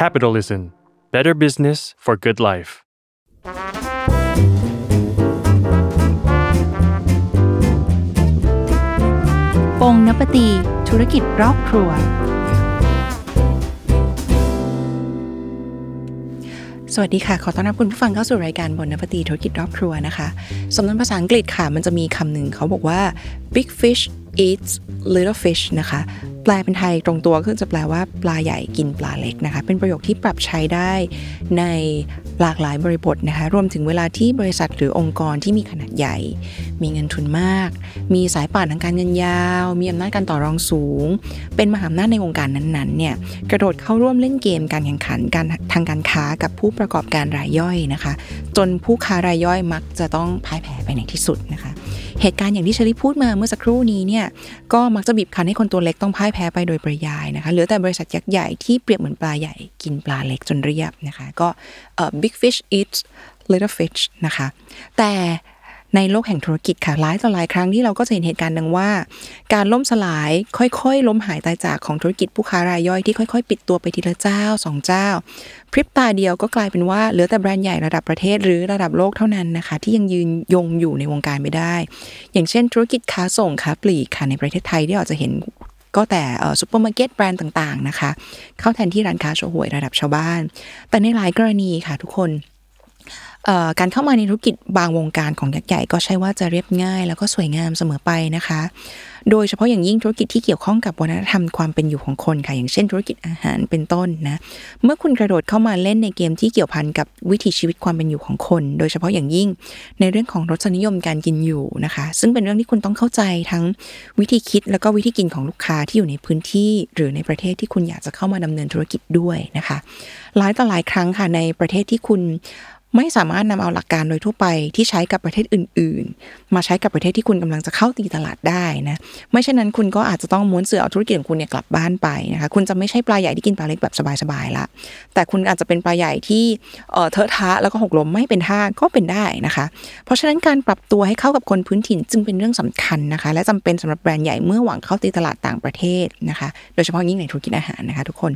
Capitalism Better Business for Good Life ปงนปตี ธุรกิจรอบครัว สวัสดีค่ะ ขอต้อนรับคุณผู้ฟังเข้าสู่รายการบนนปตีธุรกิจรอบครัวนะคะสำนวนภาษาอังกฤษค่ะ มันจะมีคำหนึ่งเขาบอกว่า big fish eats little fish นะคะ แปลเป็นไทยตรงตัวก็จะแปลว่าปลาใหญ่กินปลาเล็กนะคะ เป็นประโยคที่ปรับใช้ได้ในหลากหลายบริบทนะคะ รวมถึงเวลาที่บริษัทหรือองค์กรที่มีขนาดใหญ่ มีเงินทุนมาก มีสายป่านทางการเงินยาว มีอำนาจการต่อรองสูง เป็นมหาอำนาจในวงการนั้นๆเนี่ยกระโดดเข้าร่วมเล่นเกมการแข่งขันการทางการค้ากับผู้ประกอบการรายย่อยนะคะ จนผู้ค้ารายย่อยมักจะต้องพ่ายแพ้ไปในที่สุดนะคะ เหตุการณ์อย่างที่เชลิพูดมาเมื่อสักครู่นี้เนี่ยก็มักจะบีบคั้นให้คนตัวเล็กต้องพ่ายแพ้ไปโดยปริยายนะคะเหลือแต่บริษัทยักษ์ใหญ่ที่เปรียบเหมือนปลาใหญ่กินปลาเล็กจนเรียบนะคะก็ big fish eats little fish นะคะแต่ ในโลกแห่งธุรกิจค่ะหลายต่อหลายครั้งที่เราก็จะเห็นเหตุการณ์ดังว่า การล่มสลายค่อยๆ ล้มหายตายจากของธุรกิจผู้ค้ารายย่อยที่ค่อยๆ ปิดตัวไปทีละเจ้าสองเจ้า พริบตาเดียวก็กลายเป็นว่าเหลือแต่แบรนด์ใหญ่ระดับประเทศหรือระดับโลกเท่านั้นนะคะ ที่ยังยืนยงอยู่ในวงการไม่ได้ อย่างเช่น ธุรกิจค้าส่งค้าปลีกค่ะในประเทศไทยที่เราจะเห็นก็แต่ซูเปอร์มาร์เก็ตแบรนด์ต่างๆนะคะ เข้าแทนที่ร้านค้าโชห่วยระดับชาวบ้าน แต่ในหลายกรณีค่ะทุกคน การเข้ามาในธุรกิจบางวงการของยักษ์ใหญ่ก็ใช่ว่าจะเรียบง่าย แล้วก็สวยงามเสมอไปนะคะ โดยเฉพาะอย่างยิ่งธุรกิจที่เกี่ยวข้องกับวัฒนธรรมความเป็นอยู่ของคนค่ะ อย่างเช่นธุรกิจอาหารเป็นต้นนะ เมื่อคุณกระโดดเข้ามาเล่นในเกมที่เกี่ยวพันกับวิถีชีวิตความเป็นอยู่ของคน โดยเฉพาะอย่างยิ่งในเรื่องของรสนิยมการกินอยู่นะคะ ซึ่งเป็นเรื่องที่คุณต้องเข้าใจทั้งวิธีคิดแล้วก็วิธีกินของลูกค้าที่อยู่ในพื้นที่ หรือในประเทศที่คุณอยากจะเข้ามาดำเนินธุรกิจด้วยนะคะ หลายต่อหลายครั้งค่ะในประเทศที่คุณ ไม่สามารถนำเอาหลักการโดยทั่วไปที่ใช้กับประเทศอื่น ๆ มาใช้กับประเทศที่คุณกำลังจะเข้าตีตลาดได้นะไม่เช่นนั้นคุณก็อาจจะต้องม้วนเสือเอาธุรกิจของคุณเนี่ยกลับบ้านไปนะคะคุณจะไม่ใช่ปลาใหญ่ที่กินปลาเล็กแบบสบายๆละแต่คุณอาจจะเป็นปลาใหญ่ที่เอ่อเทอะทะแล้วก็หกล้มไม่เป็นท่าก็เป็นได้นะคะ เพราะฉะนั้นการปรับตัวให้เข้ากับคนพื้นถิ่นจึงเป็นเรื่องสำคัญนะคะ และจำเป็นสำหรับแบรนด์ใหญ่เมื่อหวังเข้าตีตลาดต่างประเทศนะคะ โดยเฉพาะยิ่งในธุรกิจอาหารนะคะ ทุกคน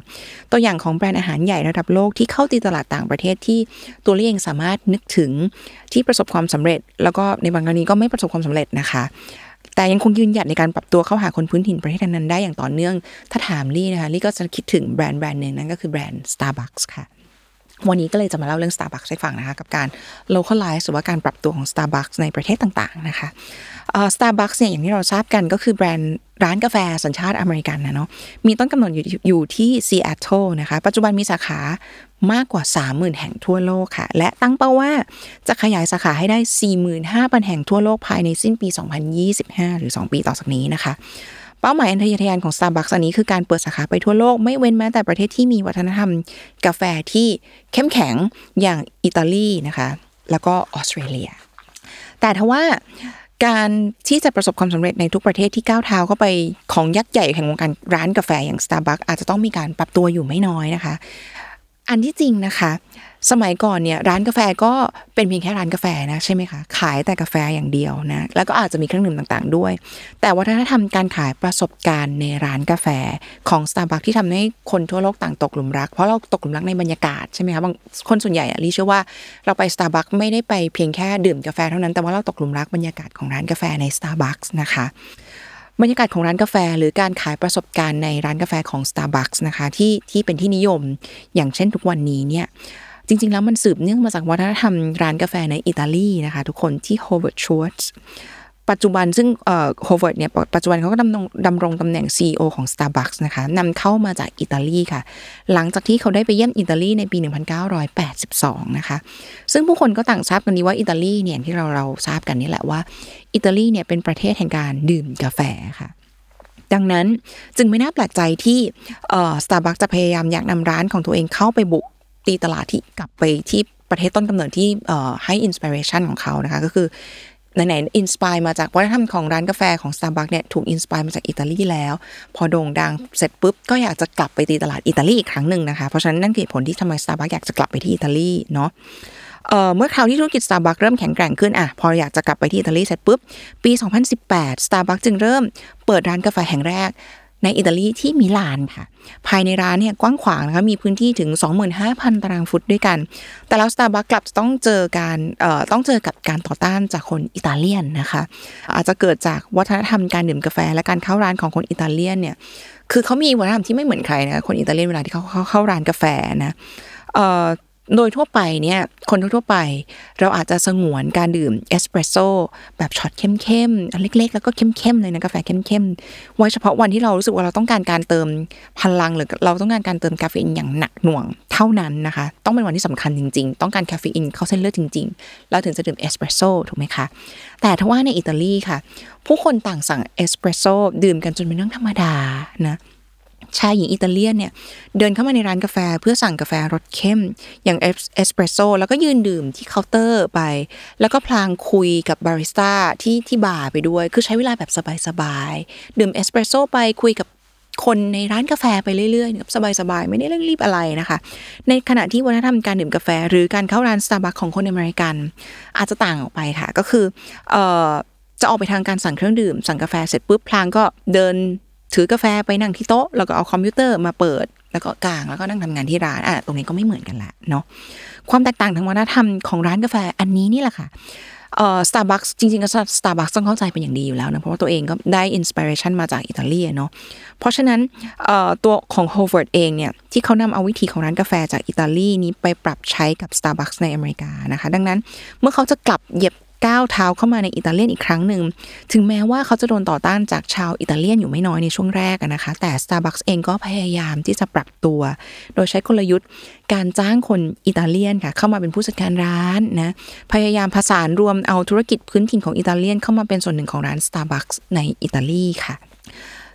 ตัวอย่างของแบรนด์อาหารใหญ่ระดับโลกที่เข้าตีตลาดต่างประเทศที่ตัวเองสามารถนึกถึงที่ประสบความสำเร็จ แล้วก็ในบางกรณีก็ไม่ประสบความสำเร็จนะคะ แต่ยังคงยืนหยัดในการปรับตัวเข้าหาคนพื้นถิ่นประเทศนั้นได้อย่างต่อเนื่อง ถ้าถามลี่นะคะลี่ก็จะคิดถึงแบรนด์แบรนด์หนึ่งนั่นก็คือแบรนด์ Starbucks ค่ะวันนี้ก็เลยจะมาเล่าเรื่อง Starbucks ให้ฟังนะคะ กับการ localize หรือว่าการปรับตัวของ Starbucks ในประเทศต่างๆนะคะ Starbucks เนี่ยอย่างที่เราทราบกันก็คือแบรนด์ร้านกาแฟสัญชาติอเมริกันนะเนาะมีต้นกำเนิดอยู่อยู่ที่ซีแอตเทิลนะคะ ปัจจุบันมีสาขา มากกว่า 30,000 แห่งทั่วโลกค่ะ และตั้งเป้าว่าจะขยายสาขาให้ได้ 45,000 แห่งทั่วโลกภายในสิ้นปี 2025 หรือ 2 ปีต่อจากนี้นะคะเป้าหมายอันทะเยอทะยานของ Starbucks อันนี้คือการเปิดสาขาไปทั่วโลก ไม่เว้นแม้แต่ประเทศที่มีวัฒนธรรมกาแฟที่เข้มแข็งอย่างอิตาลีนะคะ แล้วก็ออสเตรเลีย แต่ทว่าการที่จะประสบความสำเร็จในทุกประเทศที่ก้าวเท้าเข้าไปของยักษ์ใหญ่แห่งวงการร้านกาแฟอย่าง Starbucks อาจจะต้องมีการปรับตัวอยู่ไม่น้อยนะคะ อันที่จริงนะคะ สมัยก่อนเนี่ยร้านกาแฟก็เป็นเพียงแค่ร้านกาแฟนะใช่ไหมคะ ขายแต่กาแฟอย่างเดียวนะแล้วก็อาจจะมีเครื่องดื่มต่างๆด้วย แต่วัฒนธรรมการขายประสบการณ์ในร้านกาแฟของ Starbucks ที่ทำให้คนทั่วโลกต่างตกหลุมรัก เพราะเราตกหลุมรักในบรรยากาศใช่ไหมคะบางคนส่วนใหญ่อะรีเชื่อว่าเราไป Starbucks ไม่ได้ไปเพียงแค่ดื่มกาแฟเท่านั้นแต่ว่าเราตกหลุมรักบรรยากาศของร้านกาแฟใน Starbucks นะคะ บรรยากาศของร้านกาแฟ หรือการขายประสบการณ์ในร้านกาแฟของ Starbucks นะคะที่ที่เป็นที่นิยม อย่างเช่นทุกวันนี้เนี่ยจริง ๆ แล้วมันสืบเนื่องมาจากวัฒนธรรมร้านกาแฟในอิตาลีนะคะ ทุกคนที่ Howard Schultz ปัจจุบันซึ่งเอ่อ Howard เนี่ยปัจจุบันเขาก็ดำรงดำรงตำแหน่ง CEO ของ Starbucks นะคะนำเข้ามาจากอิตาลีค่ะ หลังจากที่เขาได้ไปเยี่ยมอิตาลีในปี 1982 นะคะ ซึ่งผู้คนก็ต่างทราบกันดีว่าอิตาลีเนี่ยที่เราเราทราบกันนี่แหละว่า อิตาลีเนี่ยเป็นประเทศแห่งการดื่มกาแฟค่ะดังนั้นจึงไม่น่าแปลกใจที่เอ่อ Starbucks จะพยายามอยากนำร้านของตัวเองเข้าไปบุกตีตลาดที่กลับไปที่ประเทศต้นกำเนิดที่ให้ inspiration ของเขานะคะ ก็คือ ไหนๆ inspire มาจากวัฒนธรรมของร้านกาแฟของ Starbucks เนี่ยถูก inspire มาจากอิตาลีแล้ว พอโด่งดังเสร็จปุ๊บ ก็อยากจะกลับไปตีตลาดอิตาลีอีกครั้งหนึ่งนะคะ เพราะฉะนั้นนั่นคือผลที่ทำไม Starbucks อยากจะกลับไปที่อิตาลีเนาะเมื่อคราวที่ธุรกิจ Starbucks เริ่มแข็งแกร่งขึ้นอะพออยากจะกลับไปที่อิตาลีเสร็จปุ๊บปี 2018 Starbucks จึงเริ่มเปิดร้านกาแฟแห่งแรก ในอิตาลีที่มิลานค่ะ ภายในร้านเนี่ยกว้างขวางนะคะมีพื้นที่ถึง 25,000 ตารางฟุตด้วยกัน แต่แล้วสตาร์บัคกลับต้องเจอการเอ่อต้องเจอกับการต่อต้านจากคนอิตาเลียนนะคะ อาจจะเกิดจากวัฒนธรรมการดื่มกาแฟและการเข้าร้านของคนอิตาเลียนเนี่ยคือเขามีวัฒนธรรมที่ไม่เหมือนใครนะคนอิตาเลียนเวลาที่เขาเข้าเข้าร้านกาแฟนะเอ่อ โดยทั่วไปเนี่ยคนทั่วๆไป เราอาจจะสงวนการดื่มเอสเปรสโซ่แบบช็อตเข้มๆอันเล็กๆ แล้วก็เข้มๆเลยนะกาแฟเข้มๆไว้เฉพาะวันที่เรารู้สึกว่าเราต้องการการเติมพลังหรือเราต้องการการเติมคาเฟอีนอย่างหนักหน่วงเท่านั้นนะคะ ต้องเป็นวันที่สำคัญจริง ๆ ต้องการคาเฟอีนเข้าเส้นเลือดจริงๆ เราถึงจะดื่มเอสเปรสโซ่ถูกไหมคะ แต่ถ้าว่าในอิตาลีค่ะ ผู้คนต่างสั่งเอสเปรสโซ่ดื่มกันจนเป็นเรื่องธรรมดานะ ชายหญิงอิตาเลียนเนี่ยเดินเข้ามาในร้านกาแฟเพื่อสั่งกาแฟรสเข้ม อย่างเอสเปรสโซ่แล้วก็ยืนดื่มที่เคาน์เตอร์ไป แล้วก็พลางคุยกับบาริสต้าที่ที่บาร์ไปด้วย คือใช้เวลาแบบสบายๆ ดื่มเอสเปรสโซ่ไปคุยกับคนในร้านกาแฟไปเรื่อยๆแบบสบายๆ ไม่ได้เร่งรีบอะไรนะคะ ในขณะที่วัฒนธรรมการดื่มกาแฟ หรือการเข้าร้านสตาร์บัคของคนอเมริกัน อาจจะต่างออกไปค่ะ ก็คืออ่อจะออกไปทางการสั่งเครื่องดื่ม สั่งกาแฟเสร็จปุ๊บพลางก็เดิน ถือกาแฟไปนั่งที่โต๊ะ แล้วก็เอาคอมพิวเตอร์มาเปิด แล้วก็กางแล้วก็นั่งทำงานที่ร้านอะตรงนี้ก็ไม่เหมือนกันละเนาะความแตกต่างทางวัฒนธรรมของร้านกาแฟอันนี้นี่แหละค่ะเอ่อสตาร์บัคจริงๆก็สตาร์บัคต้องเข้าใจเป็นอย่างดีอยู่แล้วนะ เพราะว่าตัวเองก็ได้ inspiration มาจากอิตาลีเนาะเพราะฉะนั้นเอ่อตัวของ Howard เองเนี่ย ที่เขานำเอาวิธีของร้านกาแฟจากอิตาลีนี้ไปปรับใช้กับ Starbucks ในอเมริกานะคะ ดังนั้นเมื่อเขาจะกลับเหยียบ ก้าวเท้าเข้ามาในอิตาเลียนอีกครั้งหนึ่ง ถึงแม้ว่าเขาจะโดนต่อต้านจากชาวอิตาเลียนอยู่ไม่น้อยในช่วงแรกนะคะ แต่ Starbucks เองก็พยายามที่จะปรับตัว โดยใช้กลยุทธ์ การจ้างคนอิตาเลียนค่ะ เข้ามาเป็นผู้จัดการร้านนะ พยายามผสานรวมเอาธุรกิจพื้นถิ่นของอิตาเลียนเข้ามาเป็นส่วนหนึ่งของร้าน Starbucks ในอิตาลีค่ะ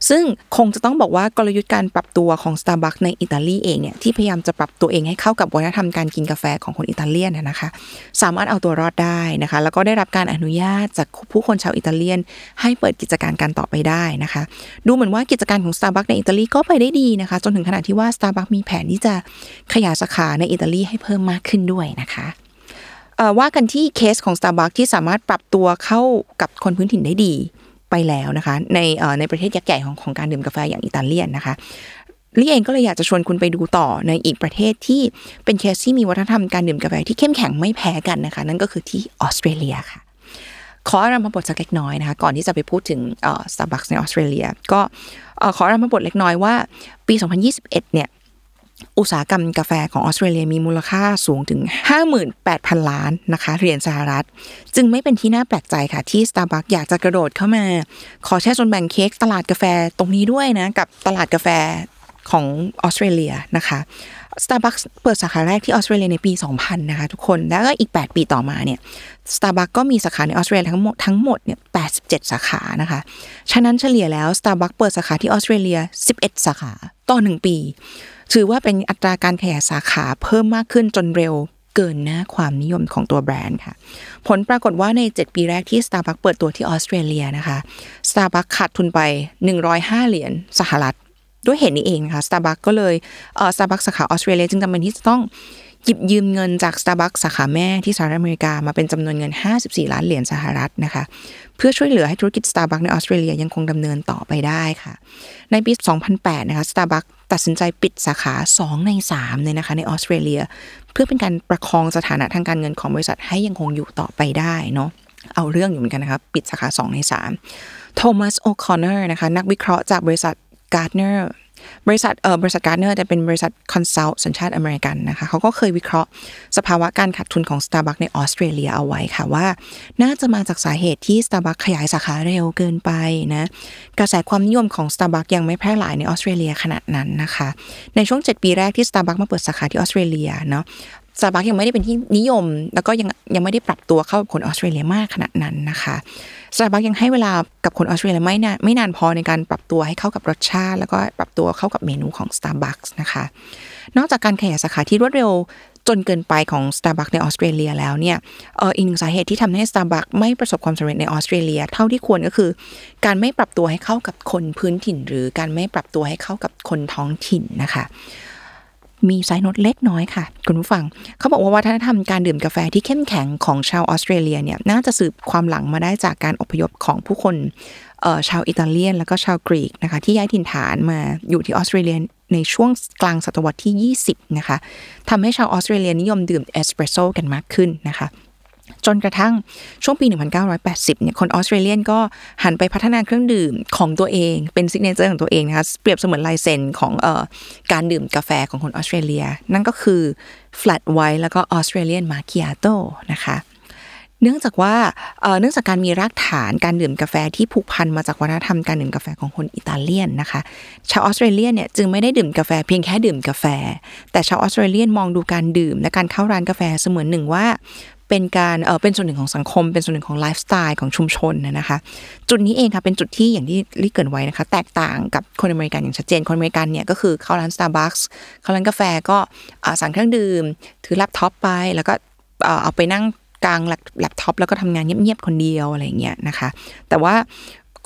ซึ่งคงจะต้องบอกว่ากลยุทธ์การปรับตัวของ Starbucks ในอิตาลีเองเนี่ยที่พยายามจะปรับตัวเองให้เข้ากับวัฒนธรรมการกินกาแฟของคนอิตาเลียนนะนะคะ สามารถเอาตัวรอดได้นะคะ แล้วก็ได้รับการอนุญาตจากผู้คนชาวอิตาเลียน ให้เปิดกิจการการต่อไปได้นะคะ ดูเหมือนว่ากิจการของ Starbucks ในอิตาลีก็ไปได้ดีนะคะ จนถึงขนาดที่ว่า Starbucks มีแผนที่จะขยายสาขาในอิตาลีให้เพิ่มมากขึ้นด้วยนะคะว่ากันที่เคสของ Starbucks ที่สามารถปรับตัวเข้ากับคนพื้นถิ่นได้ดี ไปแล้วนะคะ ในในประเทศยักษ์ใหญ่ของของการดื่มกาแฟอย่างอิตาเลียนนะคะลี่เองก็เลยอยากจะชวนคุณไปดูต่อในอีกประเทศที่เป็นเคสที่มีวัฒนธรรมการดื่มกาแฟที่เข้มแข็งไม่แพ้กันนะคะ นั่นก็คือที่ออสเตรเลียค่ะ ขอรัมพบทสักเล็กน้อยนะคะ ก่อนที่จะไปพูดถึงเอ่อ Starbucks ในออสเตรเลีย ก็ขอรัมพบทเล็กน้อยว่า ปี 2021 เนี่ย อุตสาหกรรมกาแฟของออสเตรเลียมีมูลค่าสูงถึง 58,000 ล้านนะคะเหรียญสหรัฐ จึงไม่เป็นที่น่าแปลกใจค่ะที่ Starbucks อยากจะกระโดดเข้ามา ขอแช่ส่วนแบ่งเค้กตลาดกาแฟตรงนี้ด้วยนะ กับตลาดกาแฟของออสเตรเลียนะคะ Starbucks เปิดสาขาแรกที่ออสเตรเลียในปี 2000 นะคะทุกคน แล้วก็อีก 8 ปีต่อมาเนี่ย Starbucks ก็มีสาขาในออสเตรเลียทั้งหมดทั้งหมดเนี่ย 87 สาขานะคะ ฉะนั้นเฉลี่ยแล้ว Starbucks เปิดสาขาที่ออสเตรเลีย 11 สาขาต่อ 1 ปี ถือว่าเป็นอัตราการขยายสาขาเพิ่มมากขึ้นจนเร็วเกินหน้าความนิยมของตัวแบรนด์ค่ะ ผลปรากฏว่าใน 7 ปีแรกที่ Starbucks เปิดตัวที่ออสเตรเลียนะคะ Starbucks ขาดทุนไป 105 เหรียญสหรัฐ ด้วยเหตุนี้เองนะคะ Starbucks ก็เลยเออ Starbucks สาขาออสเตรเลียจึงจำเป็นที่จะต้อง หยิบยืมเงินจาก Starbucks สาขาแม่ที่สหรัฐอเมริกามาเป็นจำนวนเงิน 54 ล้านเหรียญสหรัฐนะคะ เพื่อช่วยเหลือให้ธุรกิจ Starbucks ในออสเตรเลียยังคงดำเนินต่อไปได้ค่ะ ในปี 2008 นะคะ Starbucks ตัดสินใจปิดสาขา 2 ใน 3 เลยนะคะในออสเตรเลีย เพื่อเป็นการประคองสถานะทางการเงินของบริษัทให้ยังคงอยู่ต่อไปได้เนาะเอาเรื่องอยู่เหมือนกันนะคะปิดสาขา 2 ใน3 Thomas O'Connor นะคะนักวิเคราะห์จากบริษัท Gartner บริษัทเออบริษัท Gartner จะเป็นบริษัท consult สัญชาติอเมริกันนะคะเขาก็เคยวิเคราะห์สภาวะการขาดทุนของ Starbucks ในออสเตรเลียเอาไว้ค่ะว่า น่าจะมาจากสาเหตุที่ Starbucks ขยายสาขาเร็วเกินไปนะกระแสความนิยมของ Starbucks ยังไม่แพร่หลายในออสเตรเลียขนาดนั้นนะคะ ในช่วง 7 ปีแรกที่ Starbucks มาเปิดสาขาที่ออสเตรเลียเนาะ สตาร์บัคยังไม่ได้เป็นที่นิยม แล้วก็ยังยังไม่ได้ปรับตัวเข้ากับคนออสเตรเลียมากขนาดนั้นนะคะสตาร์บัคยังให้เวลากับคนออสเตรเลียไม่นานไม่นานพอในการปรับตัวให้เข้ากับรสชาติ แล้วก็ปรับตัวเข้ากับเมนูของ Starbucks นะคะ นอกจากการขยายสาขาที่รวดเร็วจนเกินไปของ Starbucks ในออสเตรเลียแล้วเนี่ยเอออีกหนึ่งสาเหตุที่ทำให้ Starbucks ไม่ประสบความสำเร็จในออสเตรเลีย เท่าที่ควรก็คือ การไม่ปรับตัวให้เข้ากับคนพื้นถิ่น หรือการไม่ปรับตัวให้เข้ากับคนท้องถิ่นนะคะ มี side note เล็กน้อยค่ะ คุณผู้ฟัง เขาบอกว่าวัฒนธรรมการดื่มกาแฟที่เข้มแข็งของชาวออสเตรเลียเนี่ยน่าจะสืบความหลังมาได้จากการอพยพของผู้คนชาวอิตาเลียน แล้วก็ชาวกรีกนะคะที่ย้ายถิ่นฐานมาอยู่ที่ออสเตรเลียในช่วงกลางศตวรรษที่ 20 นะคะทำให้ชาวออสเตรเลียนิยมดื่มเอสเปรสโซ่กันมากขึ้นนะคะ จนกระทั่งช่วงปี 1980 เนี่ย คนออสเตรเลียนก็หันไปพัฒนาเครื่องดื่มของตัวเอง เป็น signature ของตัวเองนะคะ เปรียบเสมือนลายเซ็นของเอ่อการดื่มกาแฟของคนออสเตรเลีย นั่นก็คือ flat white แล้วก็ Australian macchiato นะคะเนื่องจากว่าเนื่องจากการมีรากฐานการดื่มกาแฟที่ผูกพันมาจากวัฒนธรรมการดื่มกาแฟของคนอิตาเลียนนะคะ ชาวออสเตรเลียนเนี่ยจึงไม่ได้ดื่มกาแฟเพียงแค่ดื่มกาแฟ แต่ชาวออสเตรเลียนมองดูการดื่มและการเข้าร้านกาแฟเสมือนหนึ่งว่า เป็นการเออเป็นส่วนหนึ่งของสังคม เป็นส่วนหนึ่งของไลฟ์สไตล์ของชุมชนนะคะจุดนี้เองค่ะเป็นจุดที่อย่างที่ลิเกริ่นไว้นะคะ แตกต่างกับคนอเมริกันอย่างชัดเจนคนอเมริกันเนี่ยก็คือเข้าร้าน Starbucks เข้าร้านกาแฟก็สั่งเครื่องดื่ม ถือแล็ปท็อปไป แล้วก็เอาไปนั่งกางแล็ปท็อปแล้วก็ทำงานเงียบๆคนเดียวอะไรเงี้ยนะคะ แต่ว่า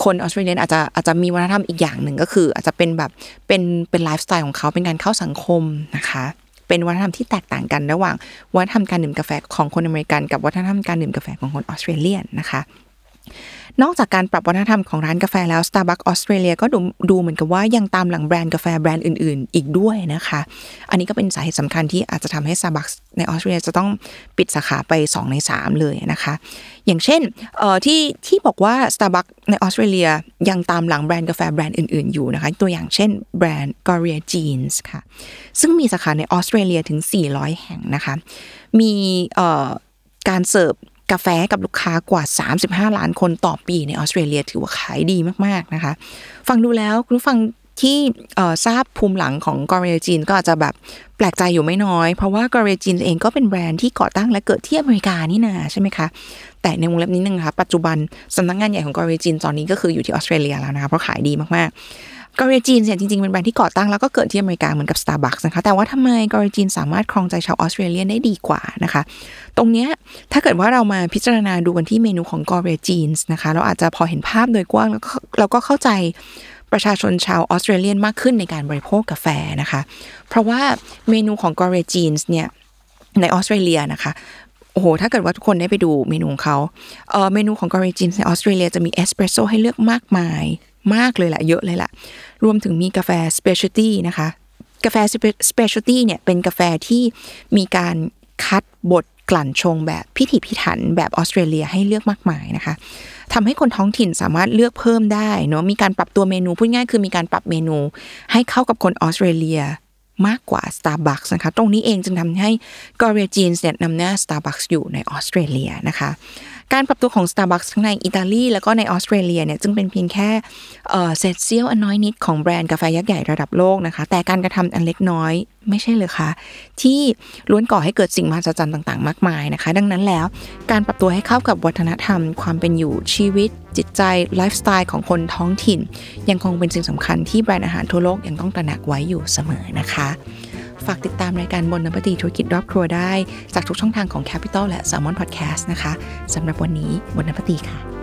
คนออสเตรเลียอาจจะอาจจะมีวัฒนธรรมอีกอย่างหนึ่งก็คือ อาจจะเป็นแบบเป็นเป็นไลฟ์สไตล์ของเขาเป็นการเข้าสังคมนะคะ เป็นวัฒนธรรมที่แตกต่างกันระหว่างวัฒนธรรมการดื่มกาแฟของคนอเมริกันกับวัฒนธรรมการดื่มกาแฟของคนออสเตรเลียนนะคะ นอกจากการปรับวัฒนธรรมของร้านกาแฟแล้ว Starbucks ออสเตรเลียก็ดูดูเหมือนกับว่ายังตามหลังแบรนด์กาแฟแบรนด์อื่น ๆ อีกด้วยนะคะ อันนี้ก็เป็นสาเหตุสำคัญที่อาจจะทำให้ Starbucks ในออสเตรเลียจะต้องปิดสาขาไป 2 ใน 3 เลยนะคะ อย่างเช่นที่ที่บอกว่า Starbucks ในออสเตรเลียยังตามหลังแบรนด์กาแฟแบรนด์อื่น ๆ อยู่นะคะ ตัวอย่างเช่นแบรนด์ g o r i a Jeans ค่ะ ซึ่งมีสาขาในออสเตรเลียถึง 400 แห่งนะคะ มีการเสิร์ฟ กาแฟกับลูกค้ากว่า 35 ล้านคนต่อปีในออสเตรเลียถือว่าขายดีมาก ๆ นะคะ ฟังดูแล้วคุณฟังที่ทราบภูมิหลังของ Gloria Jean's ก็อาจจะแบบแปลกใจอยู่ไม่น้อย เพราะว่า Gloria Jean's เองก็เป็นแบรนด์ที่ก่อตั้งและเกิดที่อเมริกานี่นาใช่ไหมคะ แต่ในวงเล็บนิดนึงค่ะปัจจุบันสำนักงานใหญ่ของ Gloria Jean's ตอนนี้ก็คืออยู่ที่ออสเตรเลียแล้วนะคะเพราะขายดีมาก Gloria Jean's เนี่ยจริงๆ เป็นแบรนด์ที่ก่อตั้งแล้วก็เกิดที่อเมริกาเหมือนกับ Starbucks นะคะ แต่ว่าทำไม Gloria Jean's สามารถครองใจชาวออสเตรเลียได้ดีกว่านะคะ ตรงเนี้ยถ้าเกิดว่าเรามาพิจารณาดูกันที่เมนูของ Gloria Jean's นะคะ เราอาจจะพอเห็นภาพโดยกว้างแล้วก็เราก็เข้าใจประชาชนชาวออสเตรเลียนมากขึ้นในการบริโภคกาแฟนะคะ เพราะว่าเมนูของ Gloria Jean's เนี่ยในออสเตรเลียนะคะโอ้โห ถ้าเกิดว่าทุกคนได้ไปดูเมนูของเขาเออเมนูของ Gloria Jean's ในออสเตรเลียจะมีเอสเปรสโซ่ให้เลือกมากมาย มากเลยแหละเยอะเลยแหละรวมถึงมีกาแฟ specialty นะคะ กาแฟ specialty เนี่ยเป็นกาแฟที่มีการคัดบดกลั่นชงแบบพิถีพิถันแบบออสเตรเลียให้เลือกมากมายนะคะทำให้คนท้องถิ่นสามารถเลือกเพิ่มได้เนาะมีการปรับตัวเมนูพูดง่ายคือมีการปรับเมนู ให้เข้ากับคนออสเตรเลียมากกว่า Starbucks นะคะ ตรงนี้เองจึงทำให้ g o r i a Jeans เนี่ยนำหน้า Starbucks อยู่ในออสเตรเลียนะคะ การปรับตัวของ Starbucks ทั้งในอิตาลีแล้วก็ในออสเตรเลียเนี่ยจึงเป็นเพียงแค่เศษเสี้ยวอันน้อยนิดของแบรนด์กาแฟยักษ์ใหญ่ระดับโลกนะคะ แต่การกระทำอันเล็กน้อยไม่ใช่เลยค่ะ ที่ล้วนก่อให้เกิดสิ่งมหัศจรรย์ต่างๆ มากมายนะคะ ดังนั้นแล้ว การปรับตัวให้เข้ากับวัฒนธรรม ความเป็นอยู่ชีวิต จิตใจไลฟ์สไตล์ของคนท้องถิ่น ยังคงเป็นสิ่งสำคัญที่แบรนด์อาหารทั่วโลกยังต้องตระหนักไว้อยู่เสมอนะคะ ฝากติดตามรายการบนนปฏิธุรกิจรอบครัวได้ จากทุกช่องทางของ Capital และ s ซ l m o n Podcast นะคะสำหรับวันนี้บนนปฏิค่ะ